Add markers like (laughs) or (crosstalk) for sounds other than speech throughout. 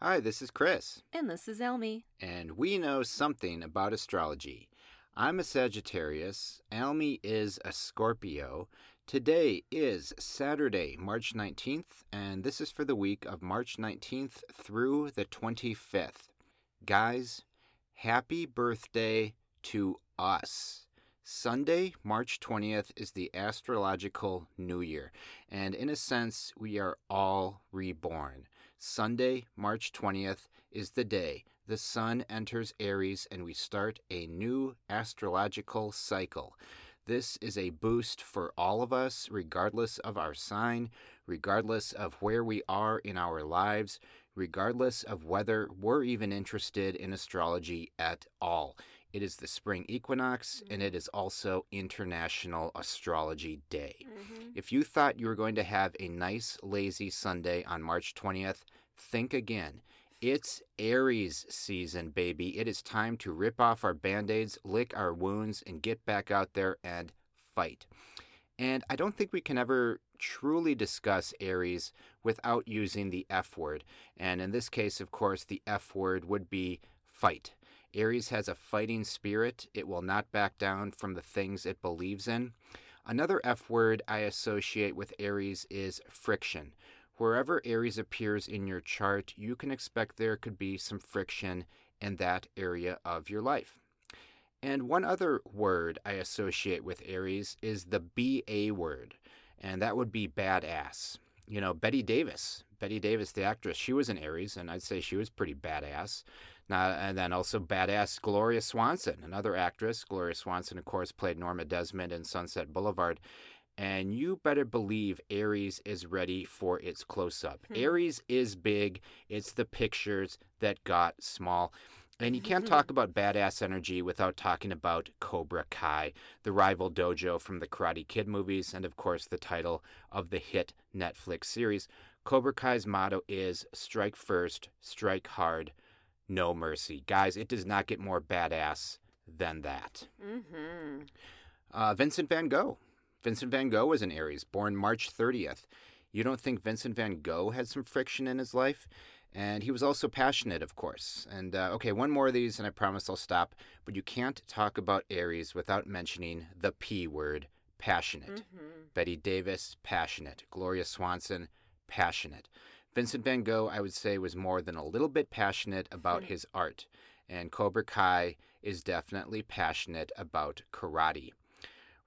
Hi, this is Chris, And this is Elmi. and we know something about astrology. I'm a Sagittarius, Almy is a Scorpio. Today is Saturday, March 19th, and this is for the week of March 19th through the 25th. Guys, happy birthday to us. Sunday, March 20th, is the astrological new year, and in a sense, we are all reborn. Sunday, March 20th, is the day the sun enters Aries and we start a new astrological cycle. This is a boost for all of us, regardless of our sign, regardless of where we are in our lives, regardless of whether we're even interested in astrology at all. It is the spring equinox and it mm-hmm. is also International Astrology Day. Mm-hmm. If you thought you were going to have a nice, lazy Sunday on March 20th, think again. It's Aries season, baby. It is time to rip off our band aids, lick our wounds, and get back out there and fight. And I don't think we can ever truly discuss Aries without using the F word. And in this case, of course, the F word would be fight. Aries has a fighting spirit. It will not back down from the things it believes in. Another F word I associate with Aries is friction. Wherever Aries appears in your chart, you can expect there could be some friction in that area of your life. And one other word I associate with Aries is the BA word, and that would be badass. You know, Bette Davis, Bette Davis, the actress, she was an Aries, and I'd say she was pretty badass. Now, and then also badass Gloria Swanson, another actress. Gloria Swanson, of course, played Norma Desmond in Sunset Boulevard. And you better believe Aries is ready for its close up. Hmm. Aries is big, it's the pictures that got small. And you can't talk (laughs) about badass energy without talking about Cobra Kai, the rival dojo from the Karate Kid movies, and of course, the title of the hit Netflix series. Cobra Kai's motto is strike first, strike hard, no mercy. Guys, it does not get more badass than that. Mm-hmm. Uh, Vincent van Gogh. Vincent van Gogh was an Aries, born March 30th. You don't think Vincent van Gogh had some friction in his life? And he was also passionate, of course. And uh, okay, one more of these, and I promise I'll stop. But you can't talk about Aries without mentioning the P word, passionate. Bette Davis, passionate. Gloria Swanson, passionate. Vincent van Gogh, I would say, was more than a little bit passionate about mm. his art. And Cobra Kai is definitely passionate about karate.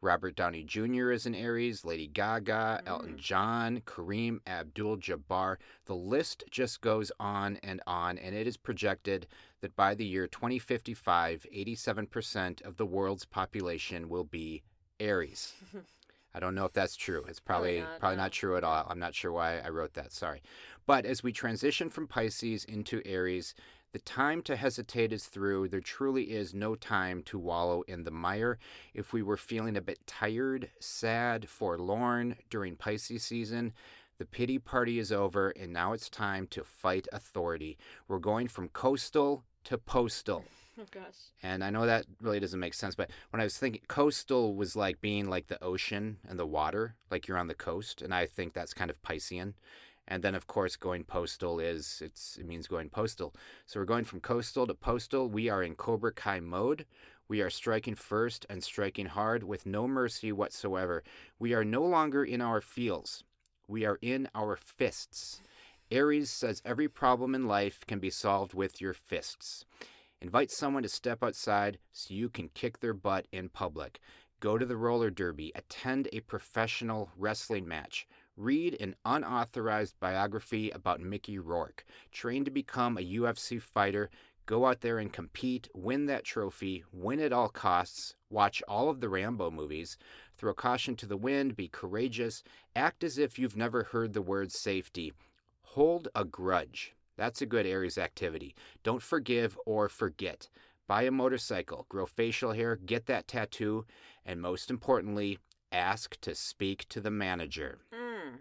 Robert Downey Jr. is an Aries, Lady Gaga, Elton mm. John, Kareem Abdul Jabbar. The list just goes on and on, and it is projected that by the year 2055, 87% of the world's population will be Aries. (laughs) I don't know if that's true. It's probably Probably probably not, not, true at all. I'm not sure why I wrote that. Sorry. But as we transition from Pisces into Aries, the time to hesitate is through. There truly is no time to wallow in the mire. If we were feeling a bit tired, sad, forlorn during Pisces season, the pity party is over, and now it's time to fight authority. We're going from coastal to postal. Oh gosh. And I know that really doesn't make sense, but when I was thinking coastal was like being like the ocean and the water, like you're on the coast, and I think that's kind of Piscean. And then of course going postal is it's it means going postal. So we're going from coastal to postal. We are in Cobra Kai mode. We are striking first and striking hard with no mercy whatsoever. We are no longer in our feels. We are in our fists. Aries says every problem in life can be solved with your fists. Invite someone to step outside so you can kick their butt in public. Go to the roller derby, attend a professional wrestling match, read an unauthorized biography about Mickey Rourke, train to become a UFC fighter, go out there and compete, win that trophy, win at all costs, watch all of the Rambo movies, throw caution to the wind, be courageous, act as if you've never heard the word safety, hold a grudge. That's a good Aries activity. Don't forgive or forget. Buy a motorcycle, grow facial hair, get that tattoo, and most importantly, ask to speak to the manager. Mm.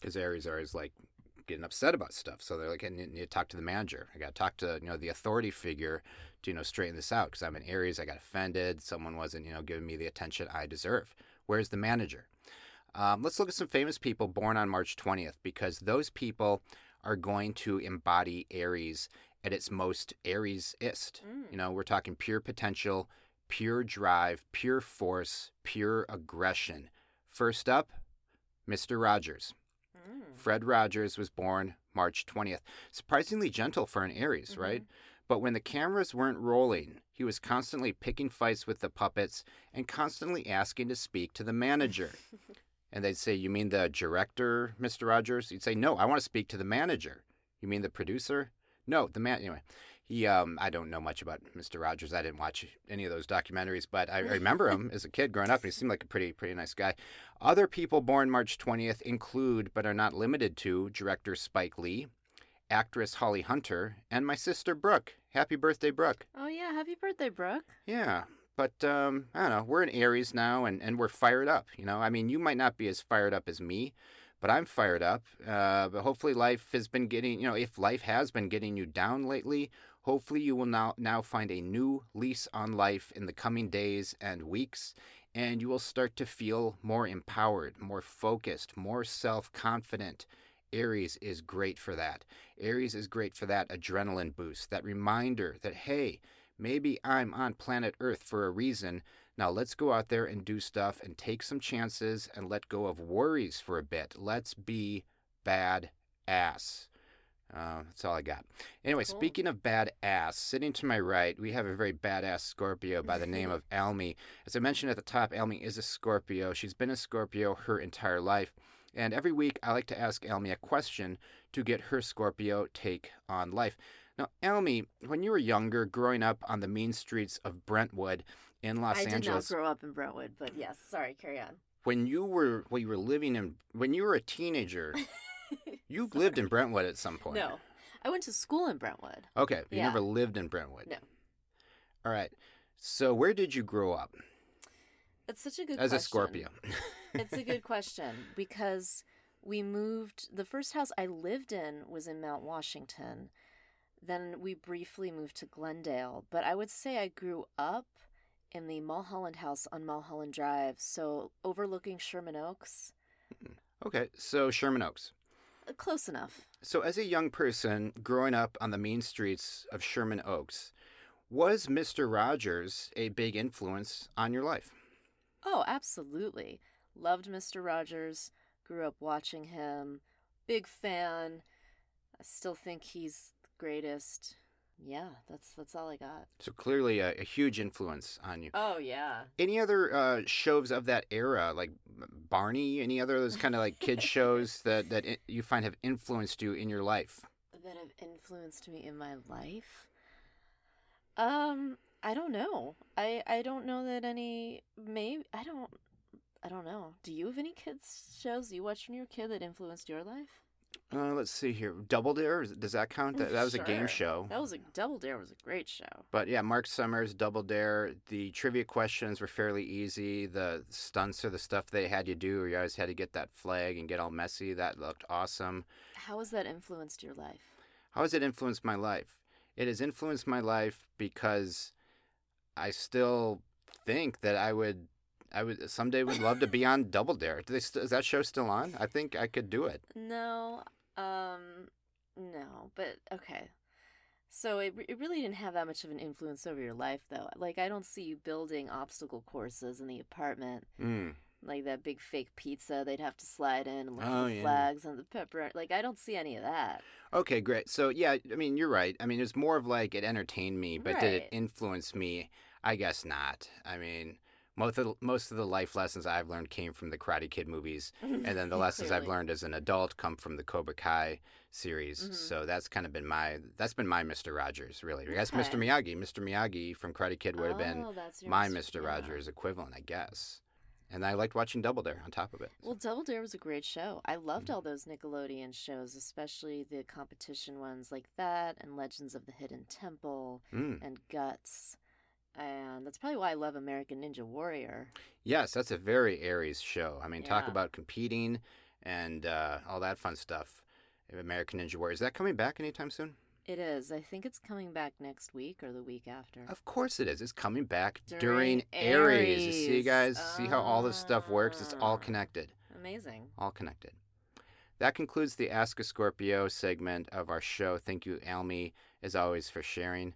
Because Aries are always like getting upset about stuff. So they're like, I need to talk to the manager. I got to talk to, you know, the authority figure to, you know, straighten this out. Because I'm an Aries. I got offended. Someone wasn't, you know, giving me the attention I deserve. Where's the manager? Um, let's look at some famous people born on March 20th because those people are going to embody Aries at its most Aries-ist. Mm. You know, we're talking pure potential, pure drive, pure force, pure aggression. First up, Mr. Rogers. Mm. Fred Rogers was born March 20th. Surprisingly gentle for an Aries, right? But when the cameras weren't rolling, he was constantly picking fights with the puppets and constantly asking to speak to the manager. (laughs) and they'd say, You mean the director, Mr. Rogers? He'd say, No, I want to speak to the manager. You mean the producer? No, the man. Anyway, he, um, I don't know much about Mr. Rogers. I didn't watch any of those documentaries, but I remember him as a kid growing up, and he seemed like a pretty, pretty nice guy. Other people born March 20th include, but are not limited to, director Spike Lee, actress Holly Hunter, and my sister Brooke. Happy birthday, Brooke. Oh yeah, happy birthday, Brooke. Yeah, but um, I don't know. We're in Aries now, and, and we're fired up. You know, I mean, you might not be as fired up as me, but I'm fired up. Uh, but hopefully, life has been getting you know, if life has been getting you down lately, hopefully you will now now find a new lease on life in the coming days and weeks, and you will start to feel more empowered, more focused, more self confident. Aries is great for that. Aries is great for that adrenaline boost, that reminder that, hey, maybe I'm on planet Earth for a reason. Now let's go out there and do stuff and take some chances and let go of worries for a bit. Let's be bad ass. Uh, that's all I got. Anyway, Cool. speaking of bad ass, sitting to my right, we have a very badass Scorpio by the name of (laughs) Almy. As I mentioned at the top, Almy is a Scorpio. She's been a Scorpio her entire life. And every week, I like to ask Almy a question to get her Scorpio take on life. Now, Almy, when you were younger, growing up on the mean streets of Brentwood in Los Angeles. I did not grow up in Brentwood, but yes, sorry, carry on. when you were when you were living in when you were a teenager, (laughs) you lived in Brentwood at some point. No, I went to school in Brentwood. Okay, you Yeah. never lived in Brentwood. No. All right. So where did you grow up It's such a good question. as a question. Scorpio? it's a good question because we moved. The first house I lived in was in Mount Washington. Then we briefly moved to Glendale, but I would say I grew up in the Mulholland house on Mulholland Drive, so overlooking Sherman Oaks. okay, so Sherman Oaks. Uh, Close enough. So as a young person growing up on the mean streets of Sherman Oaks, was Mr. Rogers a big influence on your life? Oh, absolutely. Loved Mr. Rogers. Grew up watching him. Big fan. I still think he's greatest. Yeah, that's that's all I got. So clearly a, a huge influence on you. Oh yeah. Any other uh, shows of that era, like Barney? Any other of those kind of like kids (laughs) shows that that you find have influenced you in your life? that have influenced me in my life? Um, I don't know. I I don't know that any. Maybe I don't. I don't know. Do you have any kids shows you watched when you were a kid that influenced your life? Uh, let's see here. Double Dare does that count? That, that was a game show. That was a Double Dare was a great show. But yeah, Marc Summers, Double Dare. The trivia questions were fairly easy. The stunts or the stuff they had you do, where you always had to get that flag and get all messy. That looked awesome. How has that influenced your life? How has it influenced my life? It has influenced my life because I still think that I would, I would someday would love to be on Double Dare. Do they st- is that show still on? I think I could do it. No, um, no, but okay. So it, re- it really didn't have that much of an influence over your life, though. Like, I don't see you building obstacle courses in the apartment, Mm. like that big fake pizza they'd have to slide in and look Oh, for yeah. flags and the pepper. Like, I don't see any of that. Okay, great. So yeah, I mean you're right. I mean it's more of like it entertained me, but did it Right. influence me? I guess not. I mean most of the, most of the life lessons I've learned came from the Karate Kid movies, (laughs) and then the lessons I've learned as an adult come from the Cobra Kai series. Mhm. So that's kind of been my that's been my Mr. Rogers really. I guess Mr. Miyagi, Mr. Miyagi from Karate Kid would have been Oh, that's your my Mr. yeah. Rogers equivalent, I guess. And I liked watching Double Dare on top of it. Well, Double Dare was a great show. I loved Mhm. all those Nickelodeon shows, especially the competition ones like that and Legends of the Hidden Temple Mm. and Guts. And that's probably why I love American Ninja Warrior. Yes, that's a very Aries show. I mean, talk about competing and uh, all that fun stuff. American Ninja Warrior. Is that coming back anytime soon? It is. I think it's coming back next week or the week after. Of course it is. It's coming back during, During Aries. You see, Aries. guys? See how all this stuff works? It's all Ah. connected. Amazing. All connected. that concludes the Ask a Scorpio segment of our show. Thank you, Almy, as always, for sharing.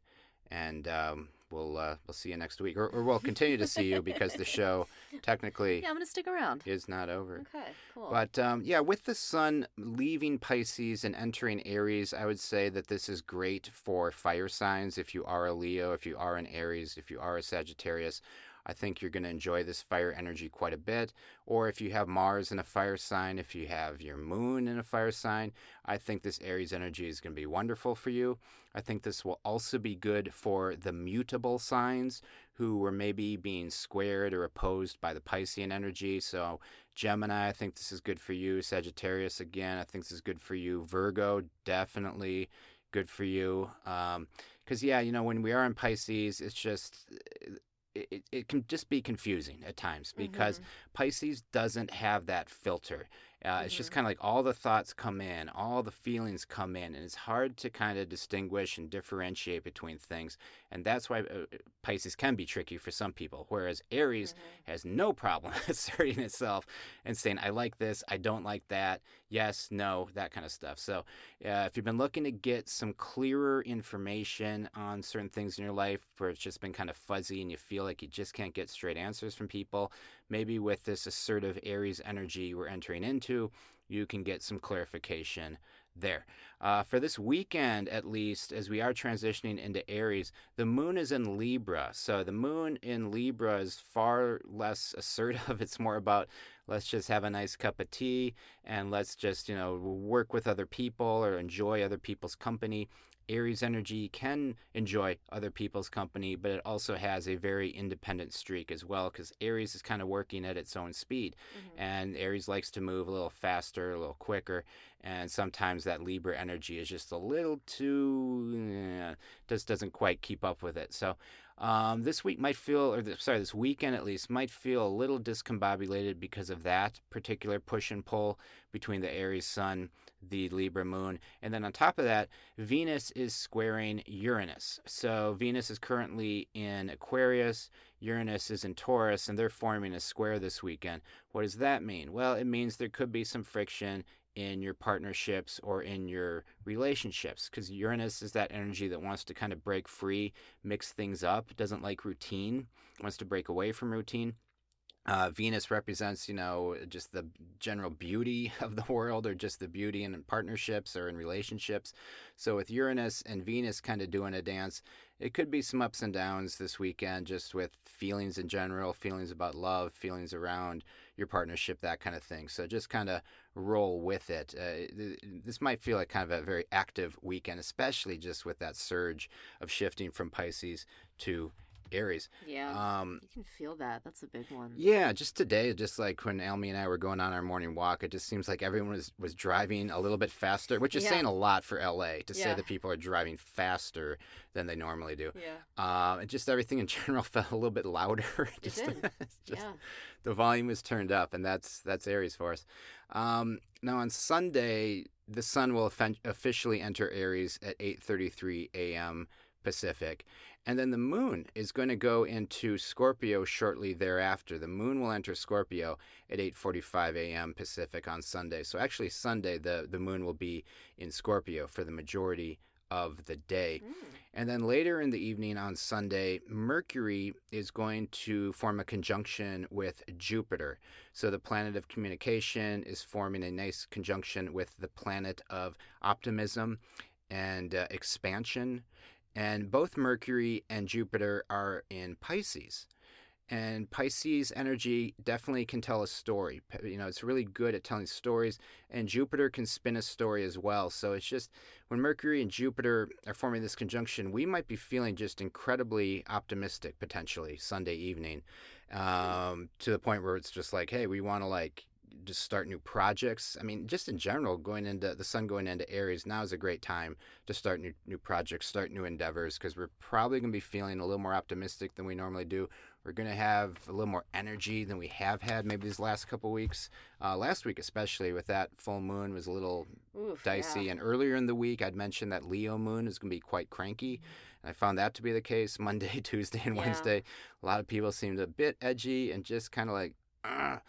And um, we'll uh, we'll see you next week, or, or we'll continue to see you because the show (laughs) technically Yeah, I'm to stick around. is not over. Okay, cool. But um, yeah, with the sun leaving Pisces and entering Aries, I would say that this is great for fire signs. If you are a Leo, if you are an Aries, if you are a Sagittarius, I think you're going to enjoy this fire energy quite a bit. Or if you have Mars in a fire sign, if you have your moon in a fire sign, I think this Aries energy is going to be wonderful for you. I think this will also be good for the mutable signs who were maybe being squared or opposed by the Piscean energy. So, Gemini, I think this is good for you. Sagittarius, again, I think this is good for you. Virgo, definitely good for you. Um, because, yeah, you know, when we are in Pisces, it's just it, it can just be confusing at times because Mhm. Pisces doesn't have that filter. Uh, It's just kind of like all the thoughts come in, all the feelings come in, and it's hard to kind of distinguish and differentiate between things. And that's why uh, Pisces can be tricky for some people, whereas Aries has no problem (laughs) asserting itself and saying, I like this, I don't like that, yes, no, that kind of stuff. So uh, if you've been looking to get some clearer information on certain things in your life where it's just been kind of fuzzy and you feel like you just can't get straight answers from people, maybe with this assertive Aries energy we're entering into, you can get some clarification there. Uh, for this weekend, at least, as we are transitioning into Aries, the moon is in Libra. So the moon in Libra is far less (laughs) assertive. It's more about let's just have a nice cup of tea and let's just, you know, work with other people or enjoy other people's company. Aries energy can enjoy other people's company, but it also has a very independent streak as well because Aries is kind of working at its own speed. Mhm. And Aries likes to move a little faster, a little quicker. And sometimes that Libra energy is just a little too, eh, just doesn't quite keep up with it. So um, this week might feel, or the, sorry, this weekend at least, might feel a little discombobulated because of that particular push and pull between the Aries sun, the Libra moon. And then on top of that, Venus is squaring Uranus. So Venus is currently in Aquarius, Uranus is in Taurus, and they're forming a square this weekend. What does that mean? Well, it means there could be some friction in your partnerships or in your relationships because Uranus is that energy that wants to kind of break free, mix things up, doesn't like routine, wants to break away from routine. Uh, Venus represents, you know, just the general beauty of the world or just the beauty in partnerships or in relationships. So, with Uranus and Venus kind of doing a dance, it could be some ups and downs this weekend just with feelings in general, feelings about love, feelings around your partnership, that kind of thing. So, just kind of roll with it. Uh, th- this might feel like kind of a very active weekend, especially just with that surge of shifting from Pisces to Aries. Yeah. Um, you can feel that. That's a big one. yeah, just today, just like when Almy and I were going on our morning walk, it just seems like everyone was, was driving a little bit faster, which is Yeah. saying a lot for LA to say that people are driving faster than they normally do. Yeah. Uh, and just everything in (laughs) general felt a little bit louder. It just, did. (laughs) just yeah. the volume was turned up, and that's that's Aries for us. Um, now on Sunday, the sun will officially enter Aries at 8:33 a.m. Pacific, and then the moon is going to go into Scorpio shortly thereafter. The moon will enter Scorpio at 8:45 a.m. Pacific on Sunday. So actually, Sunday the the moon will be in Scorpio for the majority of the day. Mm. And then later in the evening on Sunday, Mercury is going to form a conjunction with Jupiter. So the planet of communication is forming a nice conjunction with the planet of optimism and uh, expansion. And both Mercury and Jupiter are in Pisces. And Pisces energy definitely can tell a story. You know, it's really good at telling stories, and Jupiter can spin a story as well. So it's just when Mercury and Jupiter are forming this conjunction, we might be feeling just incredibly optimistic potentially Sunday evening, um, to the point where it's just like, hey, we want to like just start new projects. I mean, just in general, going into the sun going into Aries now is a great time to start new new projects, start new endeavors, because we're probably going to be feeling a little more optimistic than we normally do. We're going to have a little more energy than we have had maybe these last couple weeks. Uh, last week, especially with that full moon, was a little Oof, dicey. yeah. And earlier in the week, I'd mentioned that Leo moon is going to be quite cranky. And I found that to be the case Monday, (laughs) Tuesday, and Yeah. Wednesday. A lot of people seemed a bit edgy and just kind of like, "Ugh."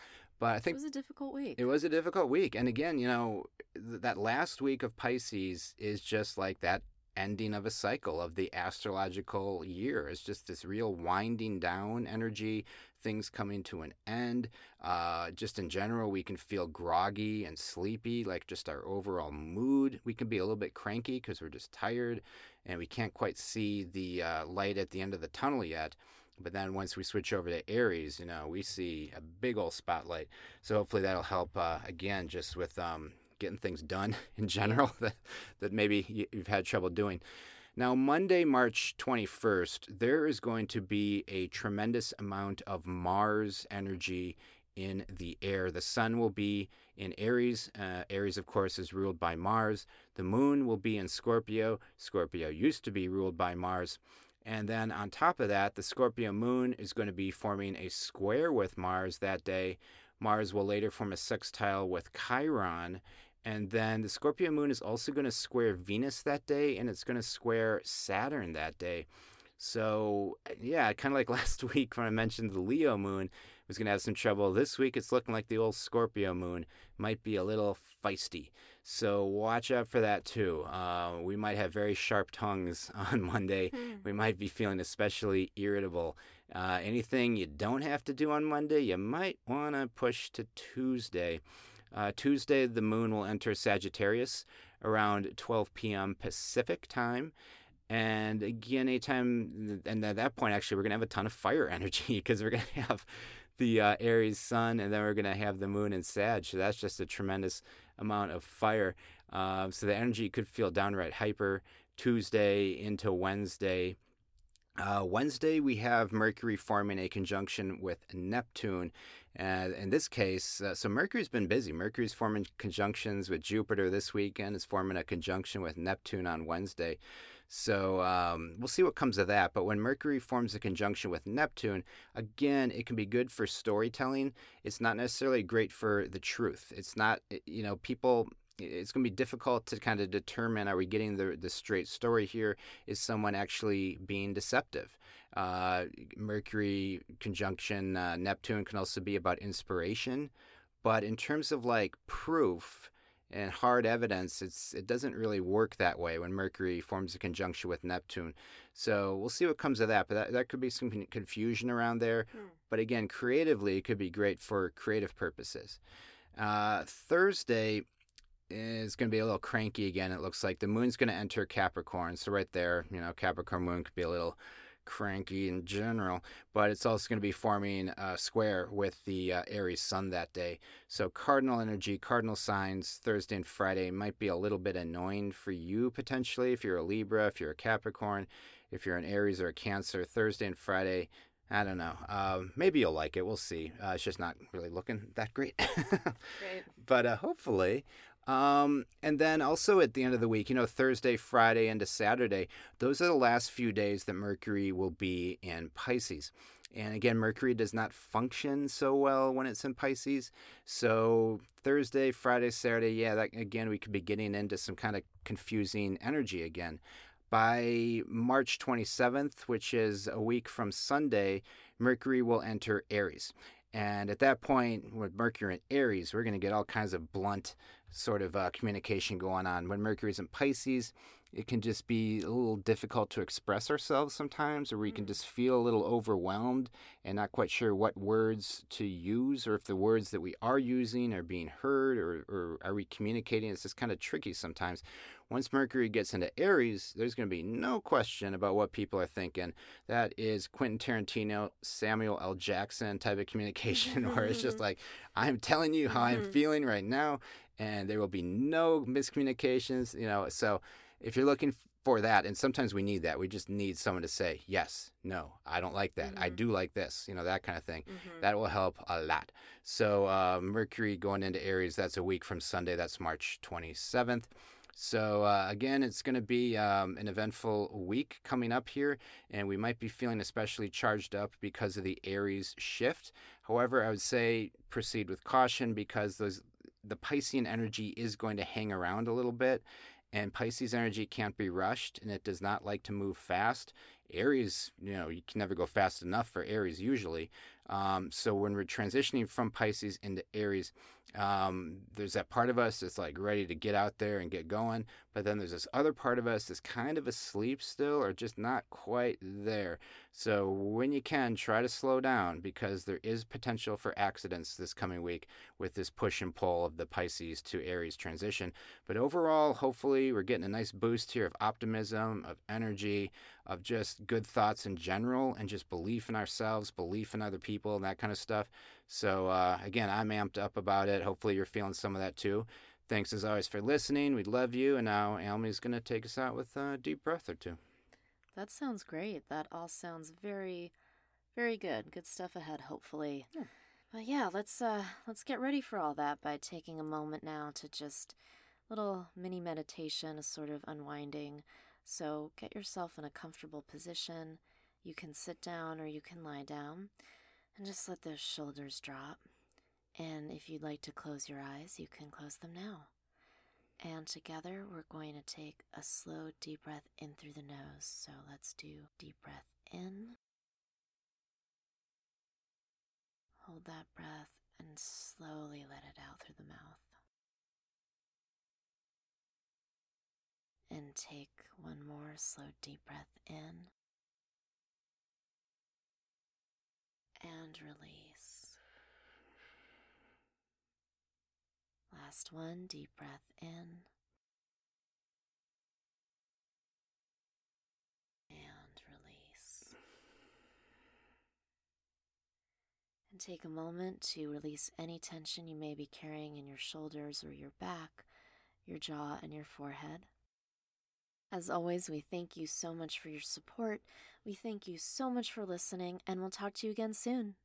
But I think It was a difficult week. it was a difficult week. And again, you know, th- that last week of Pisces is just like that ending of a cycle of the astrological year. It's just this real winding down energy, things coming to an end. Uh, just in general, we can feel groggy and sleepy, like just our overall mood. We can be a little bit cranky because we're just tired and we can't quite see the uh, light at the end of the tunnel yet. But then once we switch over to Aries, you know, we see a big old spotlight. So hopefully that'll help uh, again, just with um, getting things done (laughs) in general that, that maybe you've had trouble doing. Now, Monday, March 21st, there is going to be a tremendous amount of Mars energy in the air. The sun will be in Aries. Uh, Aries, of course, is ruled by Mars. The moon will be in Scorpio. Scorpio used to be ruled by Mars. And then on top of that, the Scorpio moon is going to be forming a square with Mars that day. Mars will later form a sextile with Chiron. And then the Scorpio moon is also going to square Venus that day, and it's going to square Saturn that day. So, yeah, (laughs) kind of like last (laughs) week when I mentioned the Leo moon was going to have some trouble. This week it's looking like the old Scorpio moon might be a little feisty. So, watch out for that too. Uh, we might have very sharp tongues (laughs) on Monday. Hmm. We might be feeling especially irritable. Uh, anything you don't have to do on Monday, you might want to push to Tuesday. Uh, Tuesday, the moon will enter Sagittarius around 12 p.m. Pacific time. And again, anytime, and at that point, actually, we're going to have a ton of fire (laughs) energy because we're going to have the uh, Aries sun and then we're going to have the moon in Sag. So that's just a tremendous amount of fire. Uh, so the energy could feel downright hyper Tuesday into Wednesday. Uh, Wednesday, we have Mercury forming a conjunction with Neptune. And in this case, uh, so Mercury's been busy. Mercury's forming conjunctions with Jupiter this weekend. It's forming a conjunction with Neptune on Wednesday. So um, we'll see what comes of that. But when Mercury forms a conjunction with Neptune, again, it can be good for storytelling. It's not necessarily great for the truth. It's not, you know, people it's going to be difficult to kind of determine are we getting the, the straight story here? Is someone actually being deceptive? Uh, Mercury conjunction uh, Neptune can also be about inspiration. But in terms of like proof and hard evidence, it's it doesn't really work that way when Mercury forms a conjunction with Neptune. So we'll see what comes of that. But that, that could be some confusion around there. Hmm. But again, creatively, it could be great for creative purposes. Uh, Thursday, is going to be a little cranky again. It looks like the moon's going to enter Capricorn. So right there, you know, Capricorn moon could be a little cranky in general, but it's also going to be forming a square with the uh, Aries sun that day. So cardinal energy, cardinal signs Thursday and Friday might be a little bit annoying for you potentially if you're a Libra, if you're a Capricorn, if you're an Aries or a Cancer. Thursday and Friday I don't know. Uh, maybe you'll like it. We'll see. Uh, it's just not really looking that great. (laughs) great. But uh, hopefully, um, and then also at the end of the week, you know, Thursday, Friday, into Saturday, those are the last few days that Mercury will be in Pisces. And again, Mercury does not function so well when it's in Pisces. So Thursday, Friday, Saturday, yeah, that, again, we could be getting into some kind of confusing energy again. By March 27th, which is a week from Sunday, Mercury will enter Aries. And at that point, with Mercury in Aries, we're going to get all kinds of blunt sort of uh, communication going on. When Mercury's in Pisces, it can just be a little difficult to express ourselves sometimes, or we can mm. just feel a little overwhelmed and not quite sure what words to use, or if the words that we are using are being heard, or, or are we communicating. It's just kind of tricky sometimes. Once Mercury gets into Aries, there's going to be no question about what people are thinking. That is Quentin Tarantino, Samuel L. Jackson type of communication, (laughs) where it's just (laughs) like, I'm telling you how I'm mm-hmm. feeling right now, and there will be no miscommunications, you know. So if you're looking for that, and sometimes we need that, we just need someone to say, yes, no, I don't like that. Mm-hmm. I do like this, you know, that kind of thing. Mm-hmm. That will help a lot. So uh, Mercury going into Aries, that's a week from Sunday, that's March 27th. So, uh, again, it's going to be um, an eventful week coming up here, and we might be feeling especially charged up because of the Aries shift. However, I would say proceed with caution because those the Piscean energy is going to hang around a little bit, and Pisces energy can't be rushed, and it does not like to move fast. Aries, you know, you can never go fast enough for Aries usually. Um, so when we're transitioning from Pisces into Aries, Um, there's that part of us that's like ready to get out there and get going, but then there's this other part of us that's kind of asleep still or just not quite there. So when you can, try to slow down because there is potential for accidents this coming week with this push and pull of the Pisces to Aries transition. But overall, hopefully, we're getting a nice boost here of optimism, of energy, of just good thoughts in general, and just belief in ourselves, belief in other people, and that kind of stuff. So, uh, again, I'm amped up about it. Hopefully, you're feeling some of that too. Thanks as always for listening. We love you. And now Almy's going to take us out with a deep breath or two. That sounds great. That all sounds very, very good. Good stuff ahead, hopefully. Yeah. But yeah, let's uh let's get ready for all that by taking a moment now to just a little mini meditation, a sort of unwinding. So get yourself in a comfortable position. You can sit down or you can lie down and just let those shoulders drop. And if you'd like to close your eyes, you can close them now. And together, we're going to take a slow, deep breath in through the nose. So let's do deep breath in. Hold that breath and slowly let it out through the mouth. And take one more slow, deep breath in. And release. Last one, deep breath in. And release. And take a moment to release any tension you may be carrying in your shoulders or your back, your jaw, and your forehead. As always, we thank you so much for your support. We thank you so much for listening, and we'll talk to you again soon.